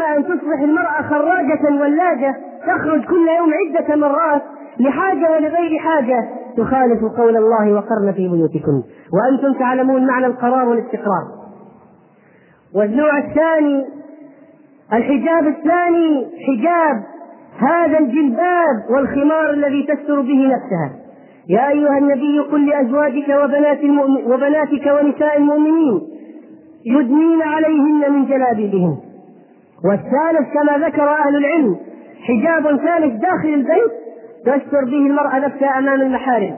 إما أن تصبح المرأة خراجة ولاجة تخرج كل يوم عدة مرات لحاجة ولغير حاجة تخالف قول الله وقرن في بيوتكن وأنتم تعلمون معنى القرار والاستقرار. والنوع الثاني الحجاب الثاني حجاب هذا الجلباب والخمار الذي تستر به نفسها. يا أيها النبي قل لأزواجك وبنات وبناتك ونساء المؤمنين يدنين عليهن من جلابيبهن. والثالث كما ذكر أهل العلم حجاب ثالث داخل البيت تستر به المرأة نفسها أمام المحارم.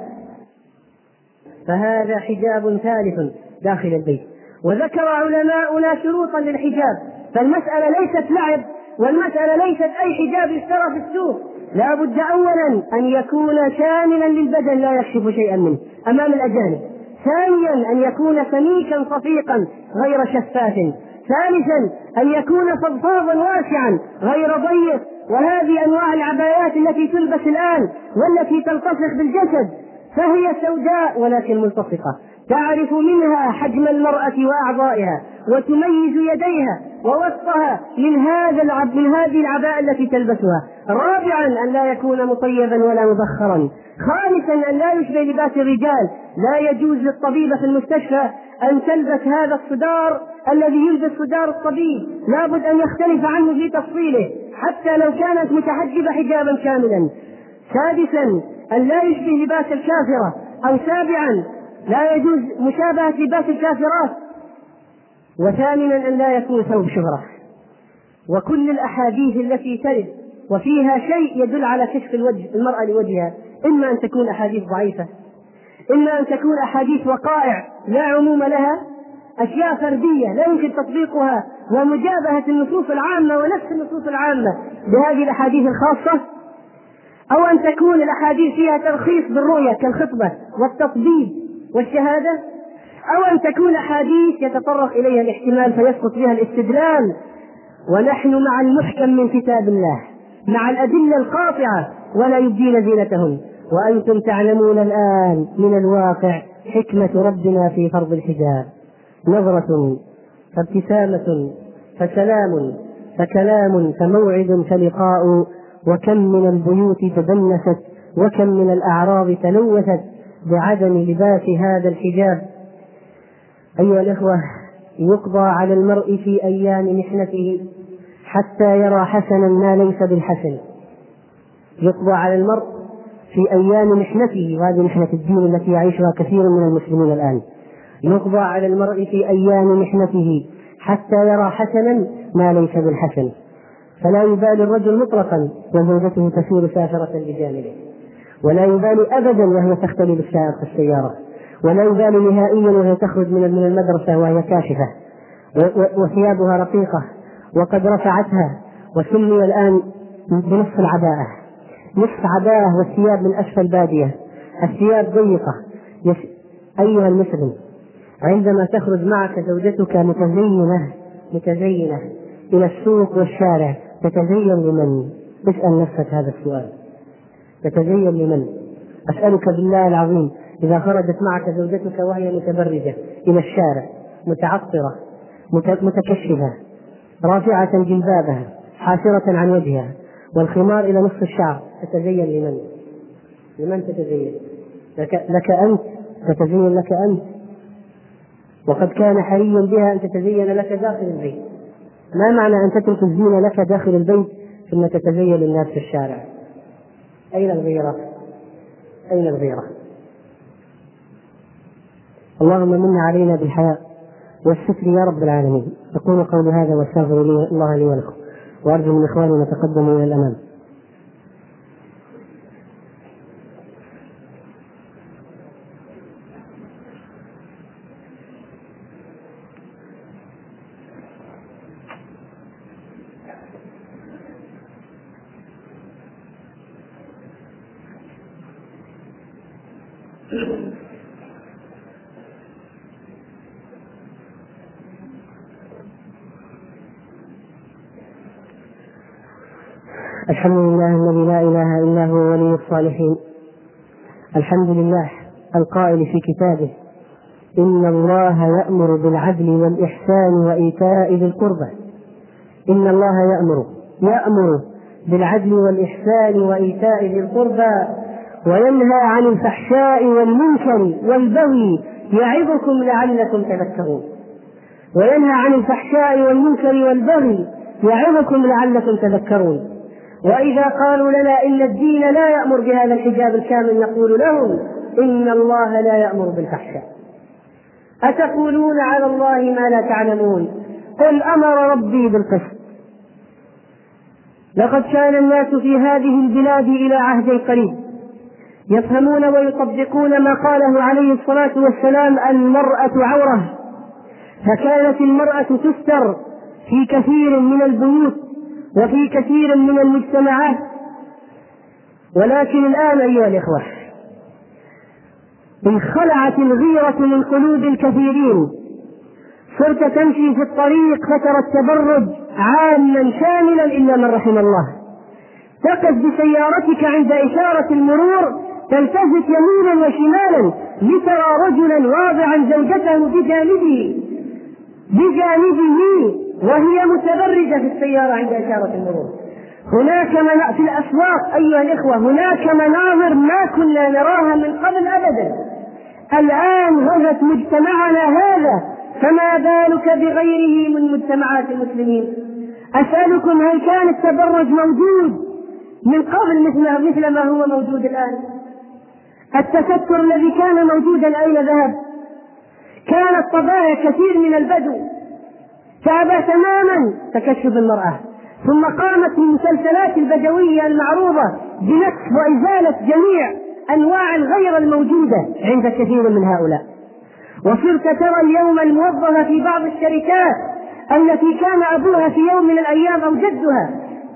فهذا حجاب ثالث داخل البيت. وذكر علماؤنا شروطا للحجاب فالمسألة ليست لعب والمسألة ليست أي حجاب يشترى في السوق. لا بد أولا أن يكون شاملا للبدن لا يكشف شيئا منه أمام الأجانب. ثانيا أن يكون سميكا صفيقا غير شفاف. ثالثا أن يكون فضفاضا واسعا غير ضيق وهذه أنواع العبايات التي تلبس الآن والتي تلتصق بالجسد فهي سوداء ولكن ملتصقة. تعرف منها حجم المرأة وأعضائها وتميز يديها ووسطها من هذا العب من هذه العباءة التي تلبسها. رابعا أن لا يكون مطيبا ولا مبخرا. خامسا أن لا يشبه لباس الرجال. لا يجوز للطبيبة في المستشفى أن تلبس هذا الصدار الذي يلبس صدار الطبيب. لابد أن يختلف عنه في تفصيله حتى لو كانت متحجبة حجابا كاملا. سادسا أن لا يشبه لباس الكافرة. أو سابعا لا يجوز مشابهة لباس الكافرات. وثامنا أن لا يكون ثوب شهرة. وكل الأحاديث التي ترد وفيها شيء يدل على كشف الوجه المرأة لوجهها. إما أن تكون أحاديث ضعيفة إما أن تكون أحاديث وقائع لا عموم لها. أشياء فردية لا يمكن تطبيقها ومجابهة النصوص العامة ونفس النصوص العامة بهذه الأحاديث الخاصة. أو أن تكون الأحاديث فيها ترخيص بالرؤية كالخطبة والتطبيب والشهادة. أو أن تكون أحاديث يتطرق إليها الاحتمال فيسقط بها الاستدلال. ونحن مع المحكم من كتاب الله مع الأدلة القاطعة ولا يبدين زينتهن وأنتم تعلمون الآن من الواقع حكمة ربنا في فرض الحجاب. نظرة فابتسامة فسلام فكلام فموعد فلقاء وكم من البيوت تدنست وكم من الأعراض تلوثت بعدم لباس هذا الحجاب. أيها الإخوة يقضى على المرء في أيام محنته حتى يرى حسنا ما ليس بالحسن. يقضى على المرء في أيام محنته وهذه محنة الدين التي يعيشها كثير من المسلمين الآن. يقضى على المرء في أيام محنته حتى يرى حسنا ما ليس بالحسن. فلا يبالي الرجل مطلقا وزوجته تسير سافرة بجانبه. ولا يبالي أبدا وهي تختلي بالسائق في السيارة. ولا يبالي نهائيا وهي تخرج من المدرسة وهي كاشفة. وثيابها رقيقة وقد رفعتها وسمي الآن بنصف العباءة. نصف عباءة والثياب من أسفل بادية. الثياب ضيقة. أيها المسلم. عندما تخرج معك زوجتك متزينة متزينة إلى السوق والشارع تتزين لمن؟ اسأل نفسك هذا السؤال تتزين لمن؟ أسألك بالله العظيم إذا خرجت معك زوجتك وهي متبرجة إلى الشارع متعطرة متكشفة رافعة جلبابها حاسرة عن وجهها والخمار إلى نصف الشعر تتزين لمن؟ لمن تتزين؟ لك, لك أنت تتزين لك أنت وقد كان حريا بها أن تتزين لك داخل البيت. ما معنى أن تترك الزينة لك داخل البيت ثم تتزين للناس في الشارع؟ أين الغيرة؟ أين الغيرة؟ اللهم من علينا بالحياء والستر يا رب العالمين. أقول قولي هذا واستغفر الله لي ولكم. وأرجو من إخواني نتقدم إلى الأمام. الحمد لله الذي لا إله إلا هو ولي الصالحين. الحمد لله القائل في كتابه إن الله يأمر بالعدل والإحسان وإيتاء ذي القربى. إن الله يأمر يأمر بالعدل والإحسان وإيتاء ذي القربى وينهى عن الفحشاء والمنكر والبغي يعظكم لعلكم تذكرون. وينهى عن الفحشاء والمنكر والبغي يعظكم لعلكم تذكرون. وإذا قالوا لنا إن الدين لا يأمر بهذا الحجاب الكامل نقول لهم إن الله لا يأمر بالفحشاء. أتقولون على الله ما لا تعلمون؟ قل أمر ربي بالقسط. لقد كان الناس في هذه البلاد إلى عهد قريب يفهمون ويطبقون ما قاله عليه الصلاة والسلام المرأة عورة. فكانت المرأة تستر في كثير من البيوت. وفي كثير من المجتمعات. ولكن الآن أيها الإخوة انخلعت الغيرة من قلوب الكثيرين. صرت تمشي في الطريق فترى التبرج عاما شاملا إلا من رحم الله. تقف بسيارتك عند إشارة المرور تلتفت يمينا وشمالا لترى رجلا واضعا زوجته بجانبه بجانبه. وهي متبرجة في السيارة عند إشارة المرور هناك من في الأسواق أيها الإخوة هناك مناظر ما كنا نراها من قبل أبدا. الآن غزت مجتمعنا هذا فما بالك بغيره من مجتمعات المسلمين؟ أسألكم هل كان التبرج موجود من قبل مثل مثل ما هو موجود الآن؟ التستر الذي كان موجودا أين ذهب؟ كانت طبايا كثير من البدو. تابى تماما تكشف المرأة. ثم قامت المسلسلات البدوية المعروضة بنكس وإزالة جميع أنواع الغير الموجودة عند كثير من هؤلاء. وصرت ترى اليوم الموظفة في بعض الشركات التي كان أبوها في يوم من الأيام أو جدها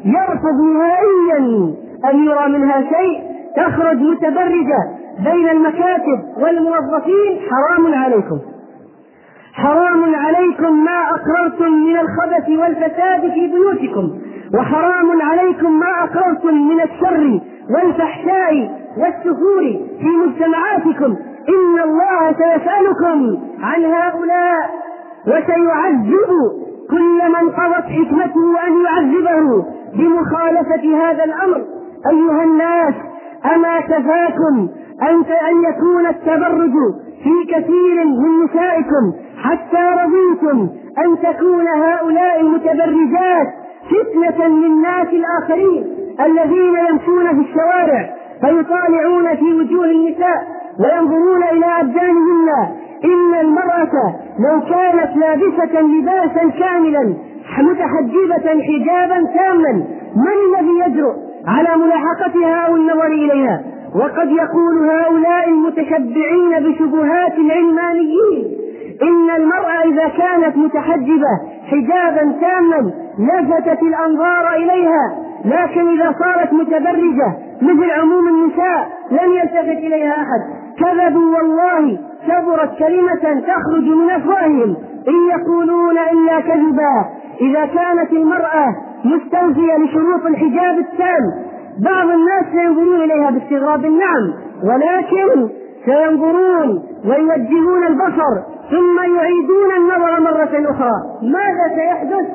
يرفض نهائيا أن يرى منها شيء تخرج متبرجة بين المكاتب والموظفين. حرام عليكم. حرام عليكم ما أقررتم من الخبث والفساد في بيوتكم وحرام عليكم ما أقررتم من الشر والفحشاء والسفور في مجتمعاتكم. إن الله سيسألكم عن هؤلاء وسيعذب كل من قضت حكمته أن يعذبه بمخالفة هذا الأمر. أيها الناس أما كفاكم أن أن يكون التبرج في كثير من نسائكم حتى رضيتم أن تكون هؤلاء المتبرجات فتنة للناس الآخرين الذين يمشون في الشوارع فيطالعون في وجوه النساء وينظرون إلى أبدانهن. إن المرأة لو كانت لابسة لباسا كاملا متحجبة حجابا تاما من الذي يجرؤ على ملاحقتها أو النظر إليها؟ وقد يقول هؤلاء المتشبعين بشبهات العلمانيين. إن المرأة إذا كانت متحجبة حجابا تاما لفتت الأنظار إليها لكن إذا صارت متبرجة مثل عموم النساء لم يلتفت إليها أحد. كذبوا والله كبرت كلمة تخرج من أفواههم. إن يقولون إلا كذبا. إذا كانت المرأة مستوفية لشروط الحجاب التام بعض الناس سينظرون إليها باستغراب نعم. ولكن سينظرون ويوجهون البصر ثم يعيدون النظر مرة أخرى ماذا سيحدث؟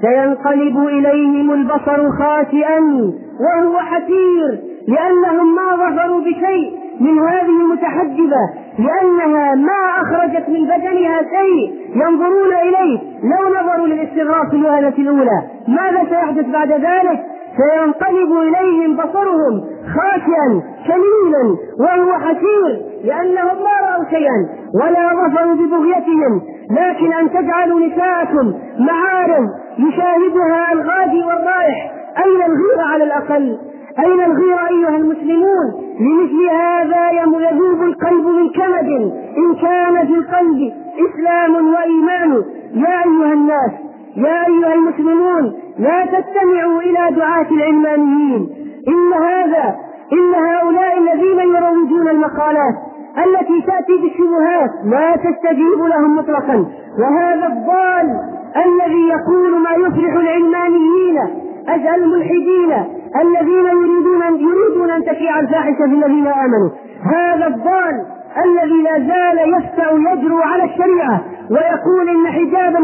سينقلب إليهم البصر خاسئا وهو حسير لأنهم ما ظفروا بشيء من هذه المتحجبة لأنها ما أخرجت من بدنها شيء ينظرون إليه لو نظروا للاستغراق في الوهلة الأولى ماذا سيحدث بعد ذلك؟ سينقلب إليهم بصرهم خاشعا شميلا وهو حسير لأنهم ما رأوا شيئا ولا ظفروا ببغيتهم. لكن أن تجعلوا نساءكم معارض يشاهدها الغادي والرايح أين الغيرة على الأقل؟ أين الغيرة أيها المسلمون؟ لمثل هذا يذوب القلب من كمد إن كان في القلب إسلام وإيمان. يا أيها الناس يا أيها المسلمون لا تستمعوا إلى دعاة العلمانيين. إن هذا إن هؤلاء الذين يروجون المقالات التي تأتي بالشبهات لا تستجيب لهم مطلقا. وهذا الضال الذي يقول ما يفرح العلمانيين الملحدين الذين يريدون أن يريدون أن تشيع الفاحشة في الذين آمنوا. هذا الضال الذي لا زال يفتأ يجرؤ على الشريعة ويقول إن حجاب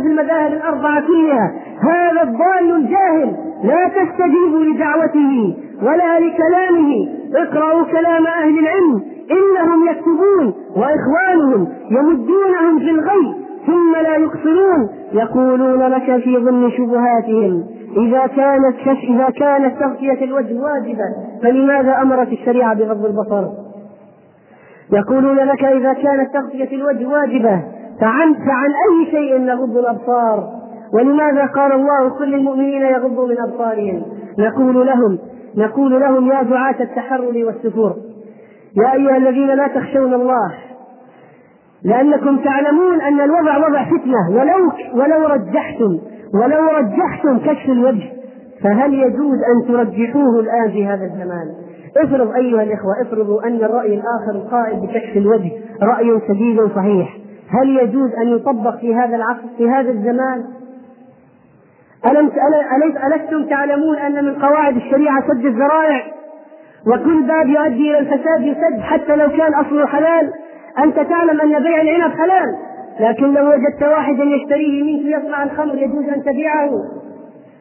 في المذاهب الأربعة كلها. هذا الضال الجاهل لا تستجيبوا لدعوته ولا لكلامه. اقرأوا كلام أهل العلم. إنهم يكتبون وإخوانهم يمدونهم في الغي ثم لا يقصرون يقولون لك في ضمن شبهاتهم إذا كانت إذا كانت تغطية الوجه واجبة فلماذا أمرت الشريعة بغض البصر؟ يقولون لك إذا كانت تغطية الوجه واجبة فعن فعن أي شيء نغض الأبصار؟ ولماذا قال الله كل المؤمنين يغضوا من أبصارهم؟ نقول لهم نقول لهم يا دعاة التحرر والسفور. يا أيها الذين لا تخشون الله. لأنكم تعلمون أن الوضع وضع فتنة. ولو ولو رجحتم ولو رجحتم كشف الوجه فهل يجوز أن ترجحوه الآن في هذا الزمان؟ افرض أيها الإخوة افرضوا أن الرأي الآخر القائل بكشف الوجه. رأي سديد صحيح. هل يجوز أن يطبق في هذا العصر في هذا الزمان؟ ألم ألستم تعلمون أن من قواعد الشريعة سد الذرائع؟ وكل باب يؤدي إلى الفساد يسد حتى لو كان أصله حلال أنت تعلم أن بيع العنب حلال لكن لو وجدت واحدا يشتريه منك ليصنع الخمر يجوز أن تبيعه.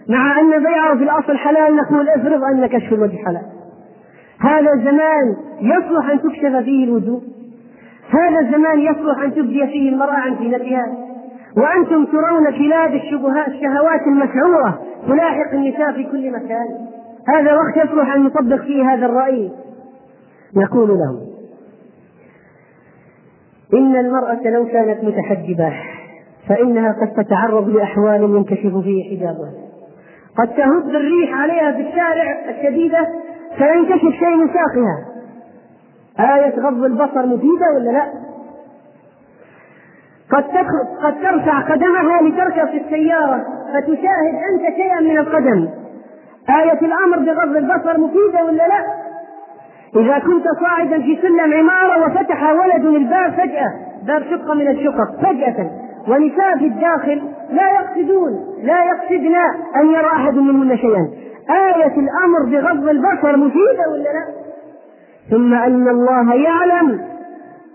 مع أن بيعه في الأصل حلال نقول افرض أن كشف الوجه حلال. هذا الزمان يصلح أن تكشف فيه الوجوه. هذا الزمان يصلح أن تبدي فيه المرأة عن زينتها وأنتم ترون بلاد الشبهات الشهوات المسعورة تلاحق النساء في كل مكان. هذا وقت يصلح أن يطبق فيه هذا الرأي. نقول لهم إن المرأة لو كانت متحجبة فإنها قد تتعرض لأحوال ينكشف فيه حجابها. قد تهب الريح عليها في الشارع الشديدة فينكشف شيء من ساقها. آية غض البصر مفيدة ولا لا؟ قد قد ترفع قدمها لتركب في السيارة فتشاهد أنت شيئا من القدم آية الأمر بغض البصر مفيدة ولا لا؟ إذا كنت صاعدا في سلم عمارة وفتح ولد الباب فجأة باب شقة من الشقق فجأة ونساء في الداخل لا يقصدون لا يقصدن أن يرى أحد منهن شيئا آية الأمر بغض البصر مفيدة ولا لا؟ ثم أن الله يعلم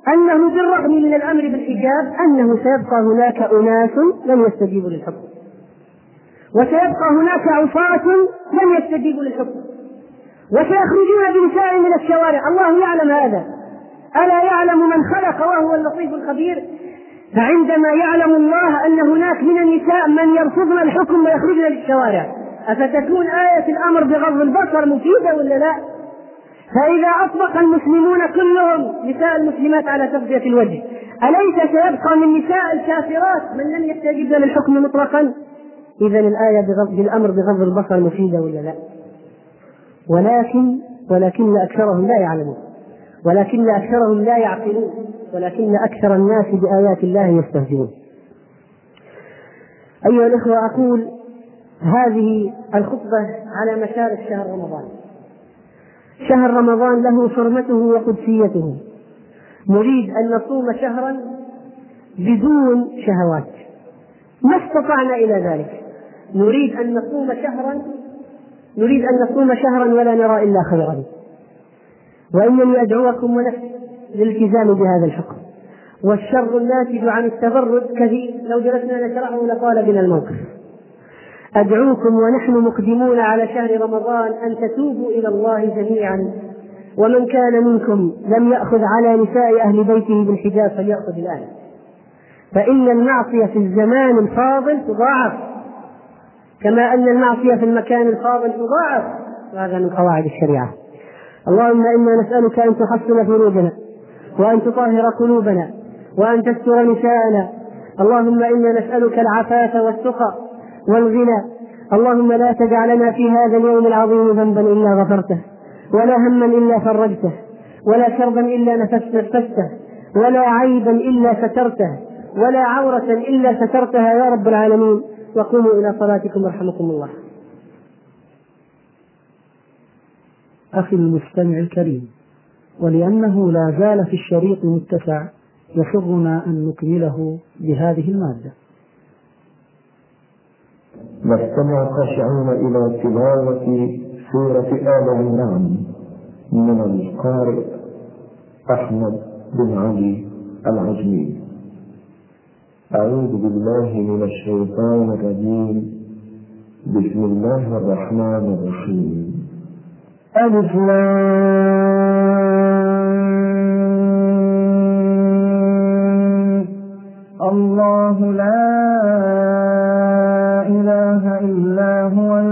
أنه بالرغم من الأمر بالحجاب أنه سيبقى هناك أناس لم يستجيبوا للحكم. وسيبقى هناك عصاة لم يستجيبوا للحكم. وسيخرجون بنساء من الشوارع. الله يعلم هذا. ألا يعلم من خلق وهو اللطيف الخبير؟ فعندما يعلم الله أن هناك من النساء من يرفضن الحكم ويخرجن للشوارع أفتكون آية الأمر بغض البصر مفيدة ولا لا؟ فإذا أطبق المسلمون كلهم نساء المسلمات على تغطية الوجه أليس سيبقى من نساء الكافرات من لم يستجب للحكم مطلقا؟ إذا الآية بالأمر بغض البصر مفيدة ولا لا؟ ولكن ولكن أكثرهم لا يعلمون ولكن أكثرهم لا يعقلون ولكن أكثر الناس بآيات الله يستهزئون أيها الإخوة أقول هذه الخطبة على مشارف شهر رمضان شهر رمضان له حرمته وقدسيته. نريد أن نصوم شهرا بدون شهوات. ما استطعنا إلى ذلك. نريد أن نصوم شهرا نريد أن نصوم شهرا ولا نرى إلا خيرا وإنني أدعوكم ونفسي للالتزام بهذا الحكم. والشر الناتج عن التبرد كثير لو جلسنا نشرحه لطال بنا الموقف. أدعوكم ونحن مقدمون على شهر رمضان أن تتوبوا إلى الله جميعا. ومن كان منكم لم يأخذ على نساء أهل بيته بالحجاب فليأخذ الآن. فإن المعصية في الزمان الفاضل تضاعف. كما أن المعصية في المكان الفاضل تضاعف. وهذا من قواعد الشريعة. اللهم إنا نسألك أن تحسن فروجنا وأن تطهر قلوبنا وأن تستر نساءنا. اللهم إنا نسألك العفاف والتقى والغنى. اللهم لا تجعلنا في هذا اليوم العظيم ذنبا إلا غفرته ولا هما إلا فرجته ولا كربا إلا نفسته ولا عيبا إلا سترته ولا عورة إلا سترتها يا رب العالمين. وقوموا إلى صلاتكم رحمكم الله. أخي المستمع الكريم ولأنه لا زال في الشريط متسع يسرنا أن نكمله بهذه المادة. نستمع خاشعين إلى تلاوة سورة آل عمران من القارئ أحمد بن علي العجمي. أعوذ بالله من الشيطان الرجيم. بسم الله الرحمن الرحيم. ألف الله لا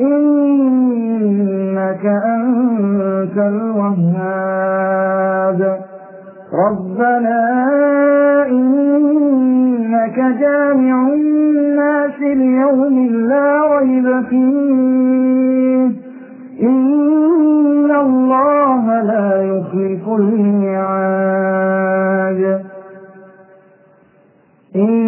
إنك أنت الوهاب. ربنا إنك جامع الناس ليوم لا ريب فيه. إن الله لا يخلف الميعاد. إن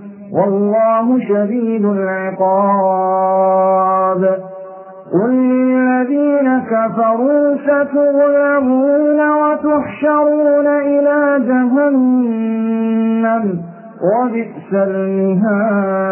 والله شديد العقاب. قل للذين كفروا ستغلبون وتحشرون إلى جهنم وبئس المهاد.